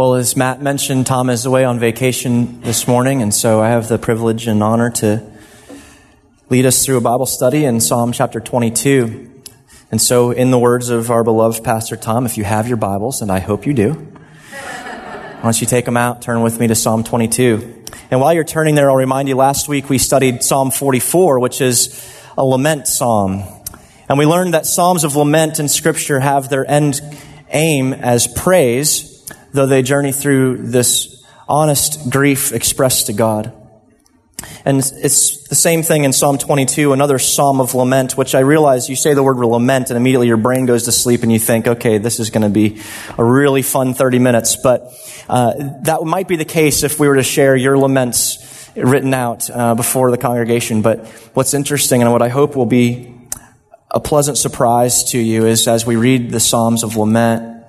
Well, as Matt mentioned, Tom is away on vacation this morning, and so I have the privilege and honor to lead us through a Bible study in Psalm chapter 22. And so, in the words of our beloved Pastor Tom, if you have your Bibles, and I hope you do, why don't you take them out, turn with me to Psalm 22. And while you're turning there, I'll remind you last week we studied Psalm 44, which is a lament psalm. And we learned that psalms of lament in Scripture have their end aim as praise though they journey through this honest grief expressed to God. And it's the same thing in Psalm 22, another psalm of lament, which I realize you say the word lament and immediately your brain goes to sleep and you think, okay, this is going to be a really fun 30 minutes. But uh, that might be the case if we were to share your laments written out uh, before the congregation. But what's interesting and what I hope will be a pleasant surprise to you is as we read the Psalms of lament,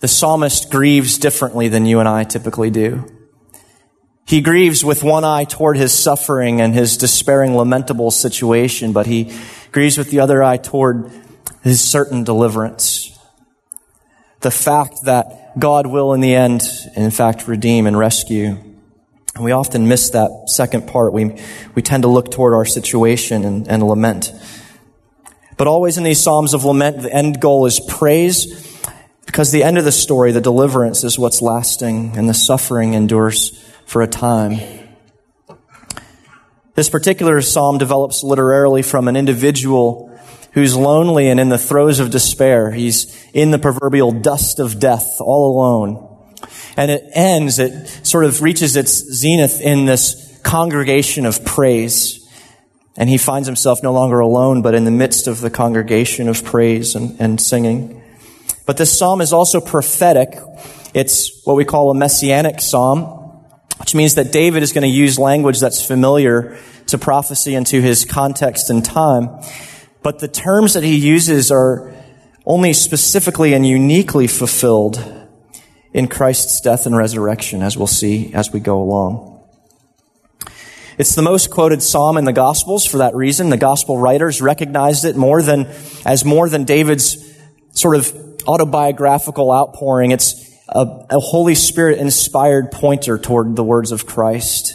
the psalmist grieves differently than you and I typically do. He grieves with one eye toward his suffering and his despairing, lamentable situation, but he grieves with the other eye toward his certain deliverance. The fact that God will in the end, in fact, redeem and rescue. And we often miss that second part. We, we tend to look toward our situation and, and lament. But always in these Psalms of lament, the end goal is praise because the end of the story, the deliverance, is what's lasting, and the suffering endures for a time. This particular psalm develops literarily from an individual who's lonely and in the throes of despair. He's in the proverbial dust of death, all alone. And it ends, it sort of reaches its zenith in this congregation of praise. And he finds himself no longer alone, but in the midst of the congregation of praise and, and singing. But this psalm is also prophetic. It's what we call a messianic psalm, which means that David is going to use language that's familiar to prophecy and to his context and time. But the terms that he uses are only specifically and uniquely fulfilled in Christ's death and resurrection, as we'll see as we go along. It's the most quoted psalm in the Gospels for that reason. The Gospel writers recognized it more than, as more than David's sort of autobiographical outpouring. It's a, a Holy Spirit inspired pointer toward the words of Christ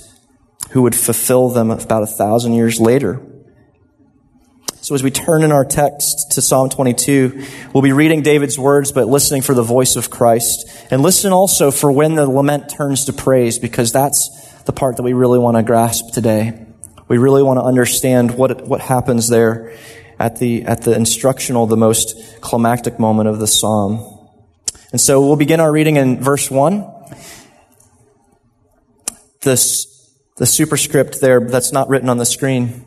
who would fulfill them about a thousand years later. So as we turn in our text to Psalm 22, we'll be reading David's words, but listening for the voice of Christ. And listen also for when the lament turns to praise, because that's the part that we really want to grasp today. We really want to understand what, what happens there at the, at the instructional, the most climactic moment of the psalm. And so we'll begin our reading in verse 1. This, the superscript there that's not written on the screen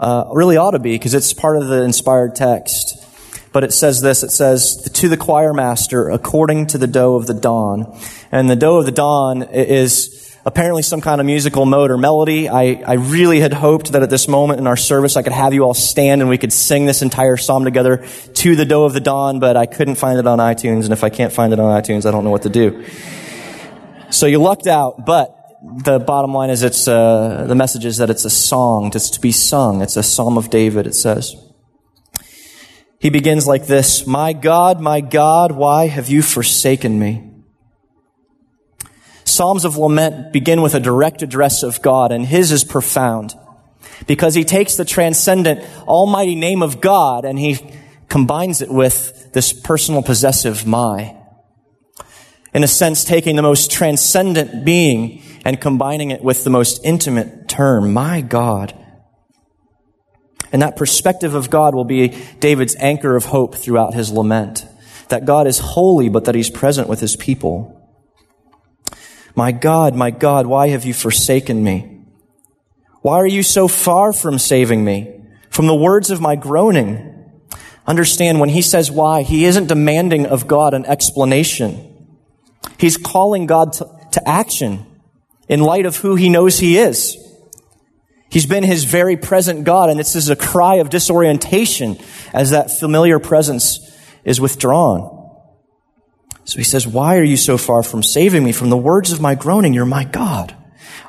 uh, really ought to be because it's part of the inspired text. But it says this, it says, to the choir master, according to the doe of the dawn. And the doe of the dawn is apparently some kind of musical mode or melody. I, I really had hoped that at this moment in our service I could have you all stand and we could sing this entire psalm together to the doe of the dawn, but I couldn't find it on iTunes, and if I can't find it on iTunes, I don't know what to do. So you lucked out, but the bottom line is it's uh, the message is that it's a song, it's to be sung. It's a psalm of David, it says. He begins like this, My God, my God, why have you forsaken me? Psalms of lament begin with a direct address of God, and his is profound because he takes the transcendent, almighty name of God and he combines it with this personal possessive my. In a sense, taking the most transcendent being and combining it with the most intimate term, my God. And that perspective of God will be David's anchor of hope throughout his lament. That God is holy, but that he's present with his people. My God, my God, why have you forsaken me? Why are you so far from saving me? From the words of my groaning. Understand when he says why, he isn't demanding of God an explanation. He's calling God to, to action in light of who he knows he is. He's been his very present God, and this is a cry of disorientation as that familiar presence is withdrawn. So he says, Why are you so far from saving me? From the words of my groaning, you're my God.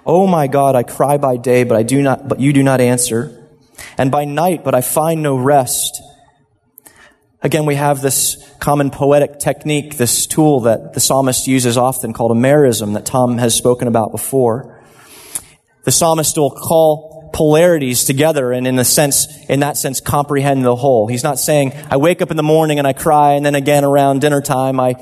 Oh my God, I cry by day, but I do not, but you do not answer. And by night, but I find no rest. Again, we have this common poetic technique, this tool that the psalmist uses often called a merism that Tom has spoken about before. The psalmist will call polarities together and in the sense, in that sense, comprehend the whole. He's not saying, I wake up in the morning and I cry and then again around dinner time I,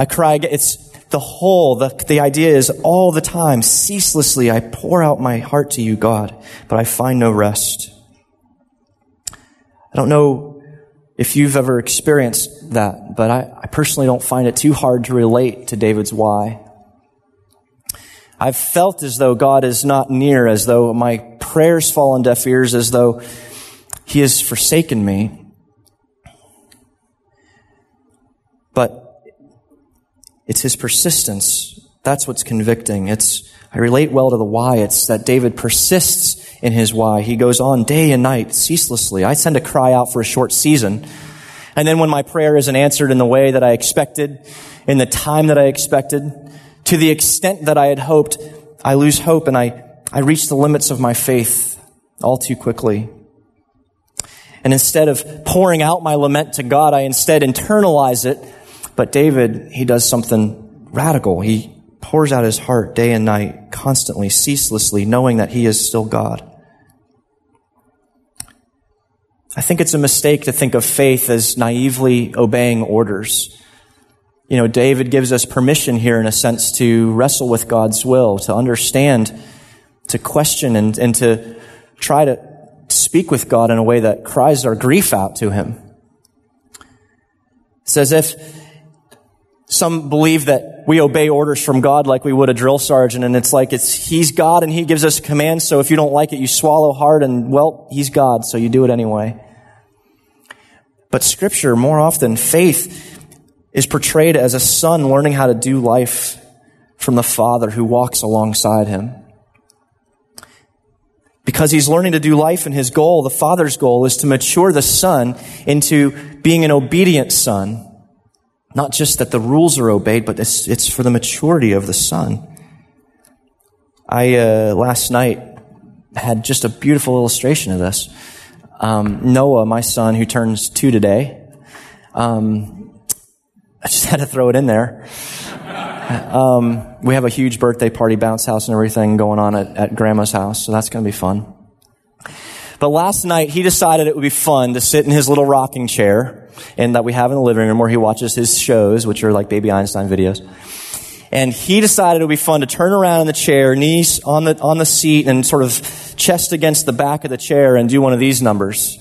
I cry. It's the whole. The, the idea is all the time, ceaselessly, I pour out my heart to you, God, but I find no rest. I don't know if you've ever experienced that, but I, I, personally don't find it too hard to relate to David's why. I've felt as though God is not near, as though my prayers fall on deaf ears, as though He has forsaken me. But it's His persistence. That's what's convicting. It's, I relate well to the why. It's that David persists in his why. He goes on day and night ceaselessly. I tend to cry out for a short season. And then when my prayer isn't answered in the way that I expected, in the time that I expected, to the extent that I had hoped, I lose hope and I, I reach the limits of my faith all too quickly. And instead of pouring out my lament to God, I instead internalize it. But David, he does something radical. He pours out his heart day and night, constantly, ceaselessly, knowing that he is still God. I think it's a mistake to think of faith as naively obeying orders. You know, David gives us permission here in a sense to wrestle with God's will, to understand, to question and, and to try to speak with God in a way that cries our grief out to him. It's as if some believe that we obey orders from God like we would a drill sergeant, and it's like it's He's God and He gives us commands, so if you don't like it, you swallow hard, and well, He's God, so you do it anyway. But Scripture, more often, faith is portrayed as a son learning how to do life from the Father who walks alongside him. Because he's learning to do life, and his goal, the Father's goal, is to mature the Son into being an obedient Son not just that the rules are obeyed, but it's, it's for the maturity of the son. I, uh, last night had just a beautiful illustration of this. Um, Noah, my son, who turns two today, um, I just had to throw it in there. Um, we have a huge birthday party, bounce house, and everything going on at, at grandma's house, so that's going to be fun. But last night, he decided it would be fun to sit in his little rocking chair and that we have in the living room where he watches his shows, which are like Baby Einstein videos. And he decided it would be fun to turn around in the chair, knees on the, on the seat and sort of chest against the back of the chair and do one of these numbers.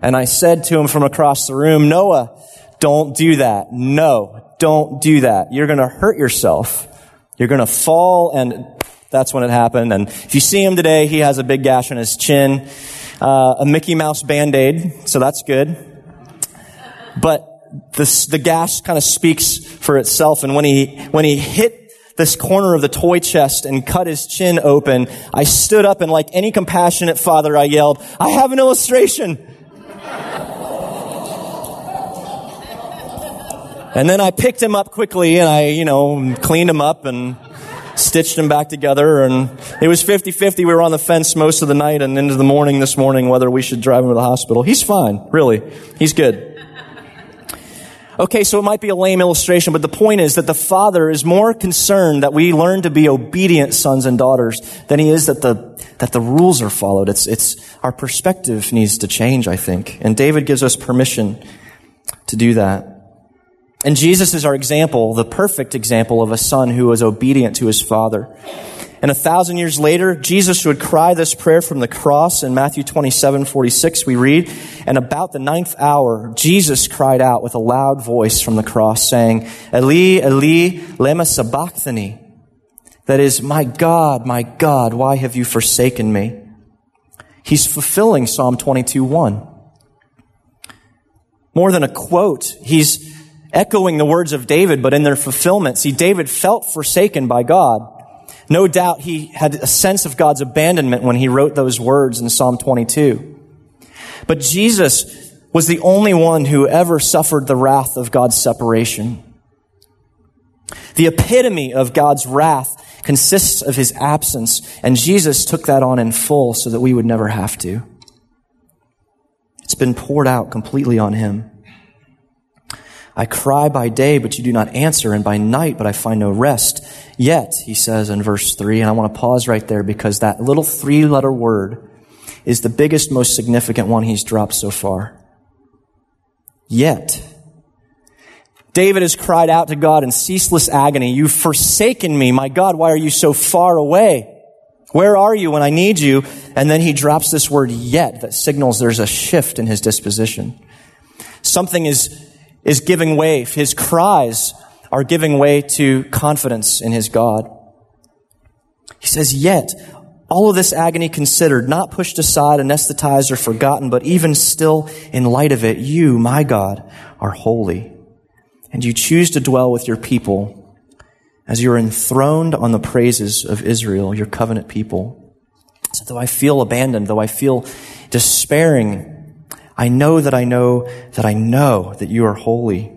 And I said to him from across the room, Noah, don't do that. No, don't do that. You're going to hurt yourself. You're going to fall and that's when it happened. And if you see him today, he has a big gash on his chin, uh, a Mickey Mouse band-aid, so that's good. But the, the gash kind of speaks for itself. And when he, when he hit this corner of the toy chest and cut his chin open, I stood up and like any compassionate father, I yelled, I have an illustration. and then I picked him up quickly and I, you know, cleaned him up and stitched him back together. And it was 50-50. We were on the fence most of the night and into the morning this morning whether we should drive him to the hospital. He's fine, really. He's good. Okay, so it might be a lame illustration, but the point is that the father is more concerned that we learn to be obedient sons and daughters than he is that the, that the rules are followed. It's, it's, our perspective needs to change, I think. And David gives us permission to do that. And Jesus is our example, the perfect example of a son who was obedient to his father. And a thousand years later, Jesus would cry this prayer from the cross in Matthew 27, 46, we read, and about the ninth hour, Jesus cried out with a loud voice from the cross saying, Eli, Eli, lema sabachthani. That is, my God, my God, why have you forsaken me? He's fulfilling Psalm 22, 1. More than a quote, he's echoing the words of David, but in their fulfillment. See, David felt forsaken by God. No doubt he had a sense of God's abandonment when he wrote those words in Psalm 22. But Jesus was the only one who ever suffered the wrath of God's separation. The epitome of God's wrath consists of his absence, and Jesus took that on in full so that we would never have to. It's been poured out completely on him. I cry by day, but you do not answer, and by night, but I find no rest. Yet, he says in verse 3, and I want to pause right there because that little three letter word is the biggest, most significant one he's dropped so far. Yet. David has cried out to God in ceaseless agony, You've forsaken me. My God, why are you so far away? Where are you when I need you? And then he drops this word yet that signals there's a shift in his disposition. Something is is giving way. His cries are giving way to confidence in his God. He says, yet, all of this agony considered, not pushed aside, anesthetized, or forgotten, but even still in light of it, you, my God, are holy. And you choose to dwell with your people as you're enthroned on the praises of Israel, your covenant people. So though I feel abandoned, though I feel despairing, I know that I know that I know that you are holy,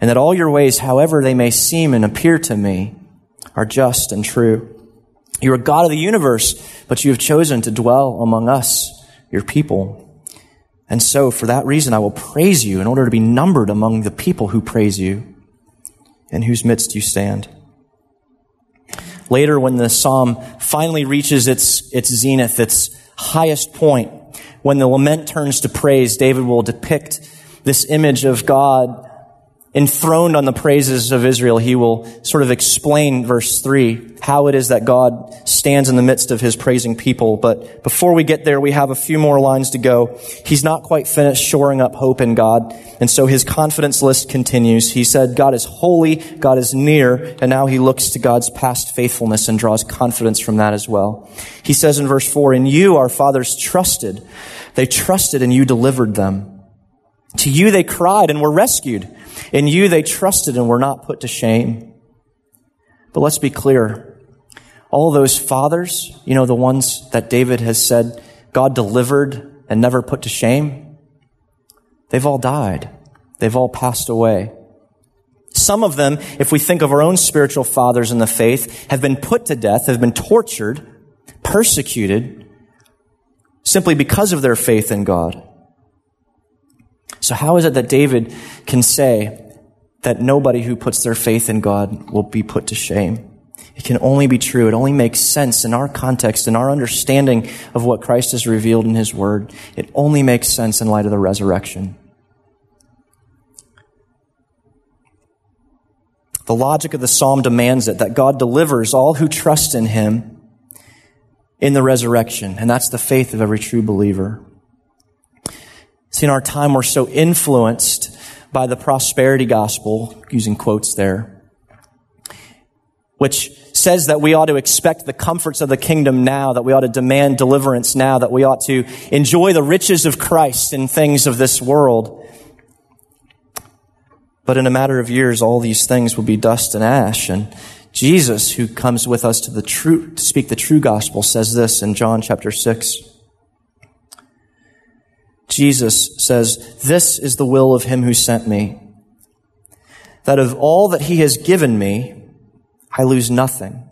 and that all your ways, however they may seem and appear to me, are just and true. You are God of the universe, but you have chosen to dwell among us, your people. And so, for that reason, I will praise you in order to be numbered among the people who praise you, in whose midst you stand. Later, when the psalm finally reaches its, its zenith, its highest point, when the lament turns to praise, David will depict this image of God enthroned on the praises of Israel. He will sort of explain verse three, how it is that God stands in the midst of his praising people. But before we get there, we have a few more lines to go. He's not quite finished shoring up hope in God. And so his confidence list continues. He said, God is holy, God is near, and now he looks to God's past faithfulness and draws confidence from that as well. He says in verse four, in you our fathers trusted. They trusted and you delivered them. To you they cried and were rescued. In you they trusted and were not put to shame. But let's be clear. All those fathers, you know, the ones that David has said God delivered and never put to shame, they've all died. They've all passed away. Some of them, if we think of our own spiritual fathers in the faith, have been put to death, have been tortured, persecuted, simply because of their faith in God. So how is it that David can say that nobody who puts their faith in God will be put to shame? It can only be true. It only makes sense in our context, in our understanding of what Christ has revealed in His Word. It only makes sense in light of the resurrection. The logic of the psalm demands it that God delivers all who trust in Him in the resurrection. And that's the faith of every true believer. See, in our time, we're so influenced by the prosperity gospel, using quotes there, which says that we ought to expect the comforts of the kingdom now, that we ought to demand deliverance now, that we ought to enjoy the riches of Christ in things of this world. But in a matter of years, all these things will be dust and ash, and Jesus, who comes with us to the true, to speak the true gospel, says this in John chapter 6. Jesus says, This is the will of him who sent me, that of all that he has given me, I lose nothing,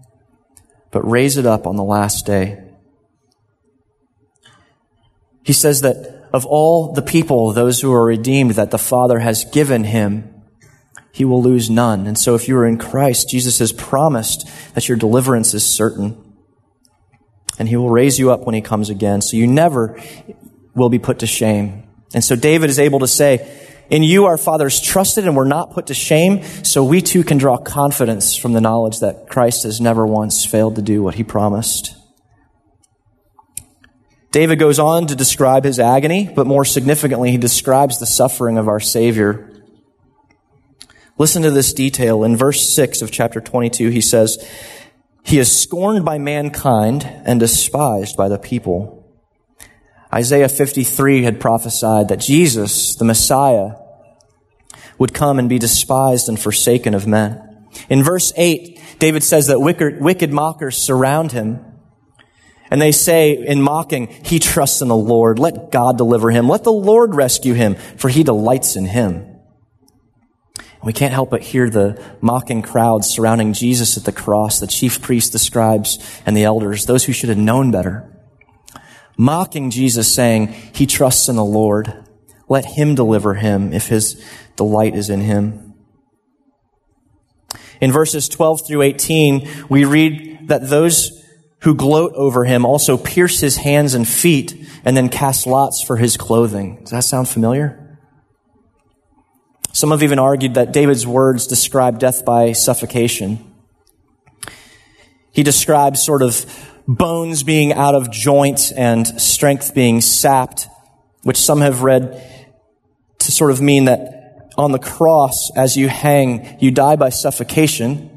but raise it up on the last day. He says that of all the people, those who are redeemed, that the Father has given him, he will lose none. And so if you are in Christ, Jesus has promised that your deliverance is certain. And he will raise you up when he comes again. So you never will be put to shame. And so David is able to say, in you our fathers trusted and were not put to shame, so we too can draw confidence from the knowledge that Christ has never once failed to do what he promised. David goes on to describe his agony, but more significantly, he describes the suffering of our Savior. Listen to this detail. In verse 6 of chapter 22, he says, He is scorned by mankind and despised by the people. Isaiah 53 had prophesied that Jesus, the Messiah, would come and be despised and forsaken of men. In verse 8, David says that wicked, wicked mockers surround him. And they say in mocking, he trusts in the Lord. Let God deliver him. Let the Lord rescue him, for he delights in him. We can't help but hear the mocking crowds surrounding Jesus at the cross, the chief priests, the scribes, and the elders, those who should have known better. Mocking Jesus saying, he trusts in the Lord. Let him deliver him if his delight is in him. In verses 12 through 18, we read that those who gloat over him also pierce his hands and feet and then cast lots for his clothing. Does that sound familiar? Some have even argued that David's words describe death by suffocation. He describes sort of bones being out of joint and strength being sapped, which some have read to sort of mean that on the cross, as you hang, you die by suffocation,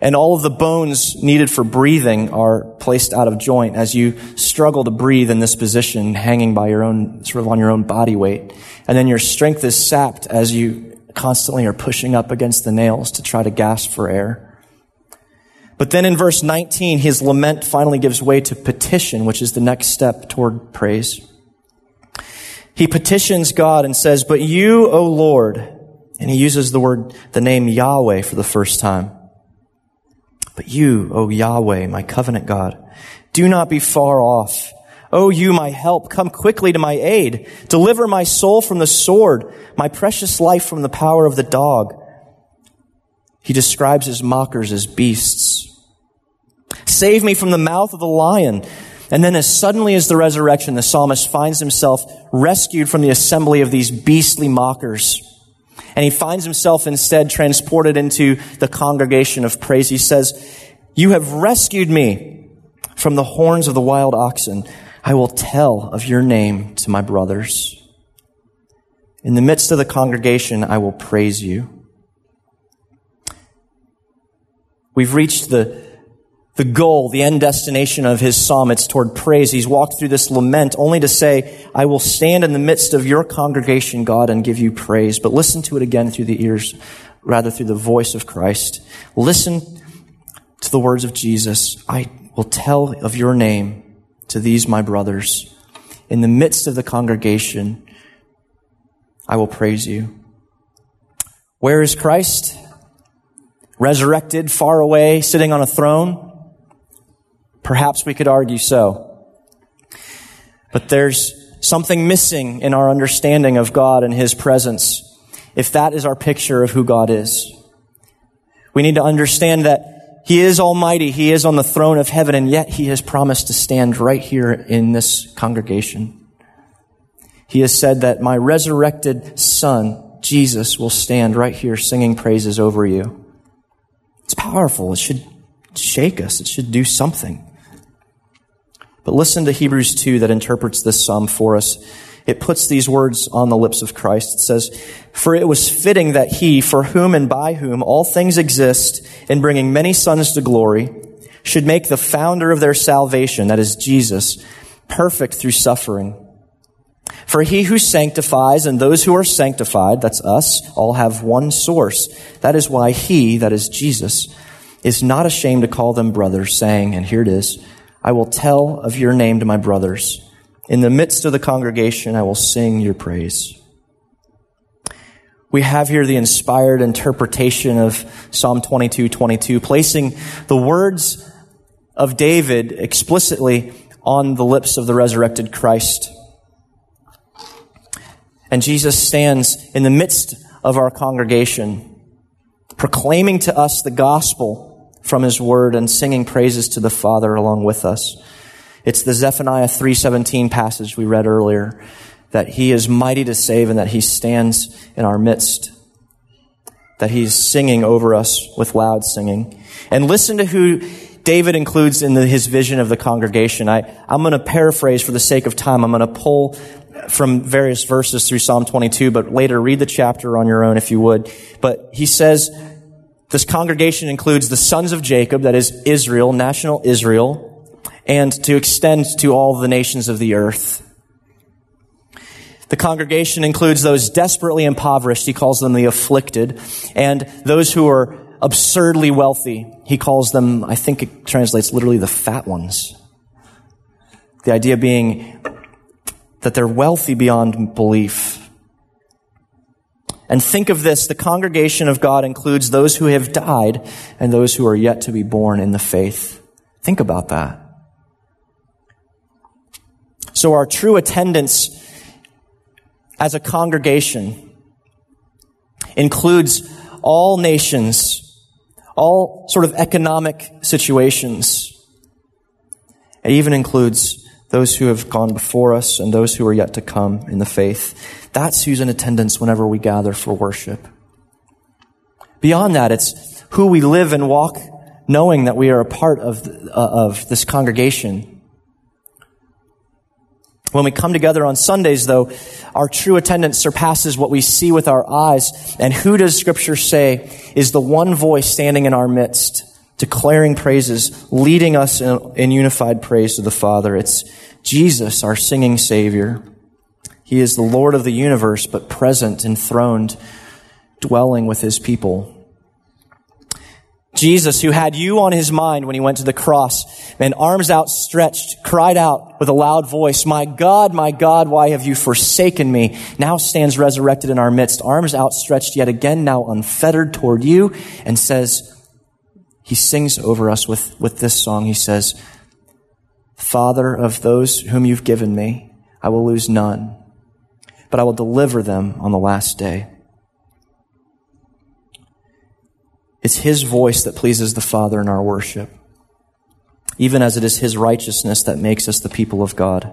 and all of the bones needed for breathing are placed out of joint as you struggle to breathe in this position, hanging by your own, sort of on your own body weight. And then your strength is sapped as you constantly are pushing up against the nails to try to gasp for air. But then in verse 19, his lament finally gives way to petition, which is the next step toward praise. He petitions God and says, But you, O Lord, and he uses the word, the name Yahweh for the first time. But you, O Yahweh, my covenant God, do not be far off. O you, my help, come quickly to my aid. Deliver my soul from the sword, my precious life from the power of the dog. He describes his mockers as beasts. Save me from the mouth of the lion. And then as suddenly as the resurrection, the psalmist finds himself rescued from the assembly of these beastly mockers. And he finds himself instead transported into the congregation of praise. He says, You have rescued me from the horns of the wild oxen. I will tell of your name to my brothers. In the midst of the congregation, I will praise you. We've reached the the goal, the end destination of his psalm. It's toward praise. He's walked through this lament only to say, I will stand in the midst of your congregation, God, and give you praise. But listen to it again through the ears, rather through the voice of Christ. Listen to the words of Jesus. I will tell of your name to these my brothers. In the midst of the congregation, I will praise you. Where is Christ? Resurrected, far away, sitting on a throne? Perhaps we could argue so. But there's something missing in our understanding of God and His presence if that is our picture of who God is. We need to understand that He is Almighty. He is on the throne of heaven, and yet He has promised to stand right here in this congregation. He has said that my resurrected Son, Jesus, will stand right here singing praises over you. It's powerful. It should shake us. It should do something. But listen to Hebrews 2 that interprets this psalm for us. It puts these words on the lips of Christ. It says, For it was fitting that he, for whom and by whom all things exist, in bringing many sons to glory, should make the founder of their salvation, that is Jesus, perfect through suffering. For he who sanctifies and those who are sanctified, that's us, all have one source. That is why he, that is Jesus, is not ashamed to call them brothers, saying, and here it is, I will tell of your name to my brothers. In the midst of the congregation, I will sing your praise. We have here the inspired interpretation of Psalm 22, 22, placing the words of David explicitly on the lips of the resurrected Christ. And Jesus stands in the midst of our congregation, proclaiming to us the gospel from his word and singing praises to the Father along with us. It's the Zephaniah 3:17 passage we read earlier that he is mighty to save and that he stands in our midst. That he's singing over us with loud singing. And listen to who David includes in the, his vision of the congregation. I, I'm going to paraphrase for the sake of time. I'm going to pull from various verses through Psalm 22, but later read the chapter on your own if you would. But he says, this congregation includes the sons of Jacob, that is Israel, national Israel, and to extend to all the nations of the earth. The congregation includes those desperately impoverished, he calls them the afflicted, and those who are absurdly wealthy. He calls them, I think it translates literally the fat ones. The idea being that they're wealthy beyond belief. And think of this, the congregation of God includes those who have died and those who are yet to be born in the faith. Think about that. So our true attendance as a congregation includes all nations, all sort of economic situations. It even includes those who have gone before us and those who are yet to come in the faith. That's who's in attendance whenever we gather for worship. Beyond that, it's who we live and walk knowing that we are a part of, uh, of this congregation. When we come together on Sundays, though, our true attendance surpasses what we see with our eyes. And who does Scripture say is the one voice standing in our midst, declaring praises, leading us in, in unified praise to the Father? It's Jesus, our singing Savior. He is the Lord of the universe, but present, enthroned, dwelling with His people. Jesus, who had you on his mind when he went to the cross, and arms outstretched, cried out with a loud voice, My God, my God, why have you forsaken me? Now stands resurrected in our midst, arms outstretched yet again, now unfettered toward you, and says, He sings over us with, with this song. He says, Father of those whom you've given me, I will lose none, but I will deliver them on the last day. It's His voice that pleases the Father in our worship, even as it is His righteousness that makes us the people of God.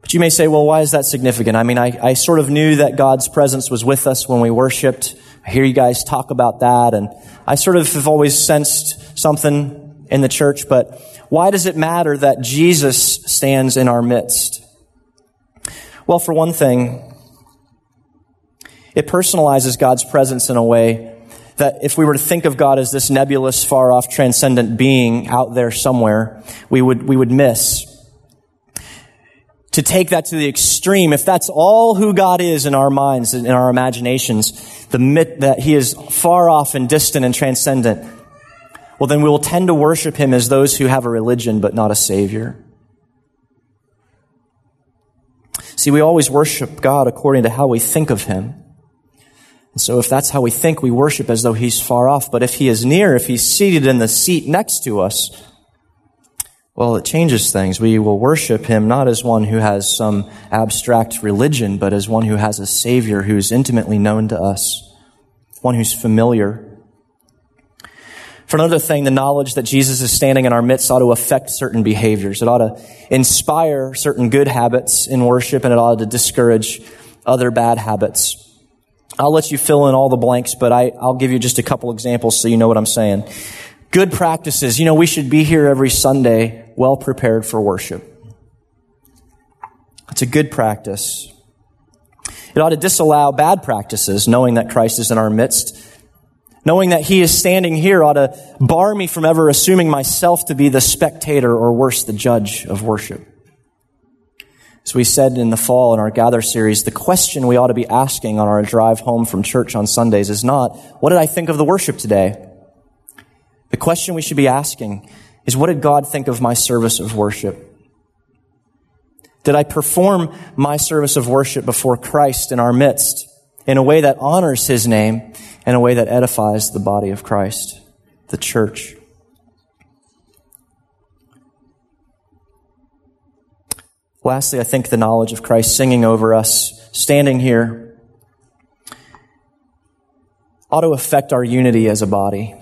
But you may say, well, why is that significant? I mean, I, I sort of knew that God's presence was with us when we worshiped. I hear you guys talk about that, and I sort of have always sensed something in the church, but why does it matter that Jesus stands in our midst? Well, for one thing, it personalizes God's presence in a way that if we were to think of God as this nebulous, far off, transcendent being out there somewhere, we would, we would miss. To take that to the extreme, if that's all who God is in our minds, and in our imaginations, the myth that He is far off and distant and transcendent, well, then we will tend to worship Him as those who have a religion but not a Savior. See, we always worship God according to how we think of Him. And so if that's how we think, we worship as though he's far off. But if he is near, if he's seated in the seat next to us, well, it changes things. We will worship him not as one who has some abstract religion, but as one who has a savior who is intimately known to us, one who's familiar. For another thing, the knowledge that Jesus is standing in our midst ought to affect certain behaviors. It ought to inspire certain good habits in worship and it ought to discourage other bad habits. I'll let you fill in all the blanks, but I, I'll give you just a couple examples so you know what I'm saying. Good practices. You know, we should be here every Sunday well prepared for worship. It's a good practice. It ought to disallow bad practices, knowing that Christ is in our midst. Knowing that He is standing here ought to bar me from ever assuming myself to be the spectator or worse, the judge of worship. As we said in the fall in our Gather series, the question we ought to be asking on our drive home from church on Sundays is not, what did I think of the worship today? The question we should be asking is, what did God think of my service of worship? Did I perform my service of worship before Christ in our midst in a way that honors His name, in a way that edifies the body of Christ, the church? Lastly, I think the knowledge of Christ singing over us, standing here, ought to affect our unity as a body.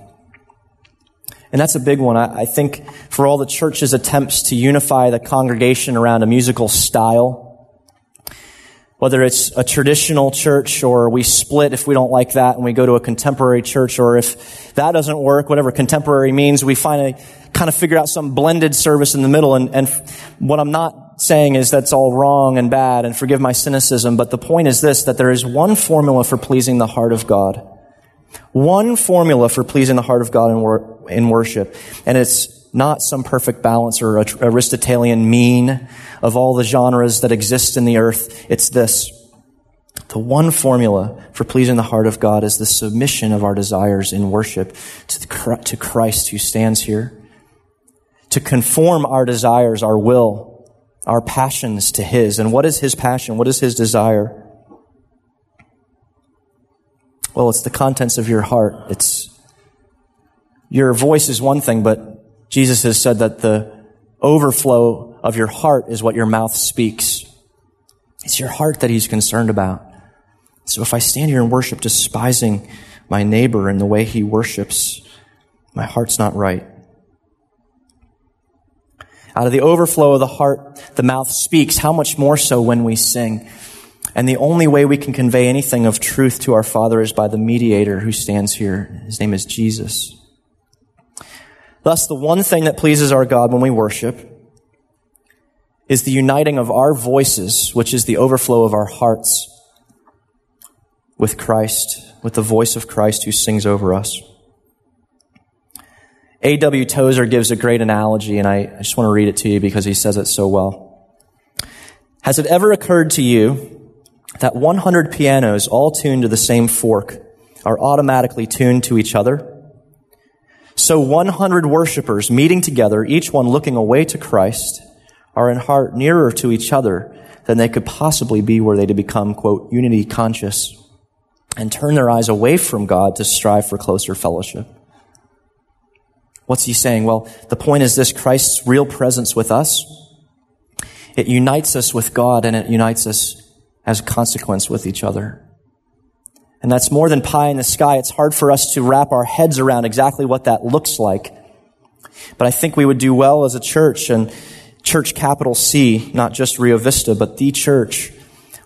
And that's a big one. I, I think for all the church's attempts to unify the congregation around a musical style, whether it's a traditional church or we split if we don't like that and we go to a contemporary church, or if that doesn't work, whatever contemporary means, we finally kind of figure out some blended service in the middle. And, and what I'm not saying is that's all wrong and bad and forgive my cynicism, but the point is this, that there is one formula for pleasing the heart of God. One formula for pleasing the heart of God in, wor- in worship. And it's not some perfect balance or Aristotelian mean of all the genres that exist in the earth. It's this. The one formula for pleasing the heart of God is the submission of our desires in worship to, the, to Christ who stands here. To conform our desires, our will, our passions to His. And what is His passion? What is His desire? Well, it's the contents of your heart. It's your voice is one thing, but Jesus has said that the overflow of your heart is what your mouth speaks. It's your heart that He's concerned about. So if I stand here and worship despising my neighbor and the way he worships, my heart's not right. Out of the overflow of the heart, the mouth speaks. How much more so when we sing? And the only way we can convey anything of truth to our Father is by the mediator who stands here. His name is Jesus. Thus, the one thing that pleases our God when we worship is the uniting of our voices, which is the overflow of our hearts, with Christ, with the voice of Christ who sings over us. A.W. Tozer gives a great analogy, and I just want to read it to you because he says it so well. Has it ever occurred to you that 100 pianos all tuned to the same fork are automatically tuned to each other? So 100 worshipers meeting together, each one looking away to Christ, are in heart nearer to each other than they could possibly be were they to become, quote, unity conscious and turn their eyes away from God to strive for closer fellowship. What's he saying? Well, the point is this Christ's real presence with us. It unites us with God and it unites us as a consequence with each other. And that's more than pie in the sky. It's hard for us to wrap our heads around exactly what that looks like. But I think we would do well as a church and church capital C, not just Rio Vista, but the church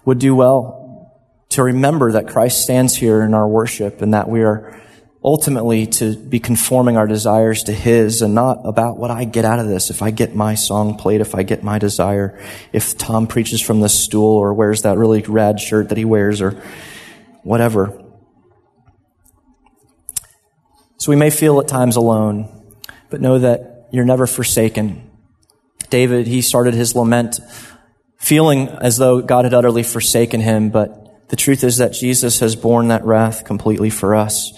would do well to remember that Christ stands here in our worship and that we are ultimately to be conforming our desires to His and not about what I get out of this. If I get my song played, if I get my desire, if Tom preaches from the stool or wears that really rad shirt that he wears or whatever. So we may feel at times alone, but know that you're never forsaken. David, he started his lament feeling as though God had utterly forsaken him, but the truth is that Jesus has borne that wrath completely for us.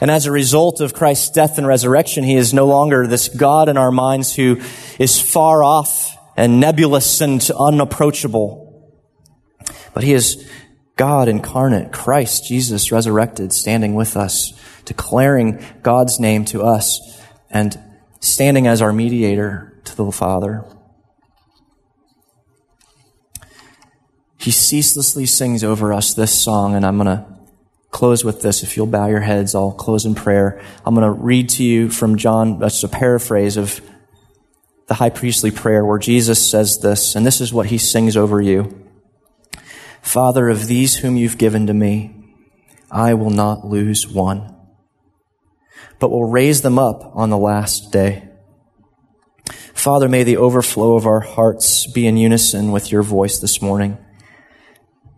And as a result of Christ's death and resurrection, he is no longer this God in our minds who is far off and nebulous and unapproachable. But he is God incarnate, Christ, Jesus resurrected, standing with us, declaring God's name to us, and standing as our mediator to the Father. He ceaselessly sings over us this song, and I'm going to close with this. If you'll bow your heads, I'll close in prayer. I'm going to read to you from John, that's a paraphrase of the high priestly prayer where Jesus says this, and this is what he sings over you. Father, of these whom you've given to me, I will not lose one, but will raise them up on the last day. Father, may the overflow of our hearts be in unison with your voice this morning.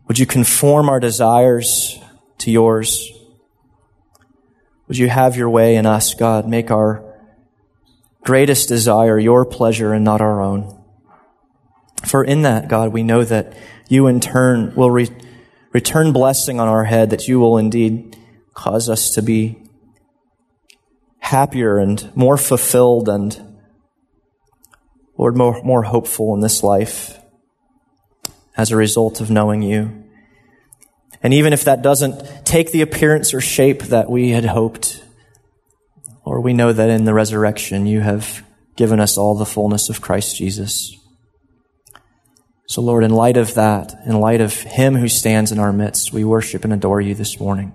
Would you conform our desires to yours. Would you have your way in us, God? Make our greatest desire your pleasure and not our own. For in that, God, we know that you in turn will re- return blessing on our head, that you will indeed cause us to be happier and more fulfilled and, Lord, more, more hopeful in this life as a result of knowing you. And even if that doesn't take the appearance or shape that we had hoped, or we know that in the resurrection you have given us all the fullness of Christ Jesus. So, Lord, in light of that, in light of Him who stands in our midst, we worship and adore you this morning.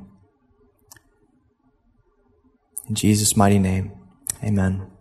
In Jesus' mighty name, amen.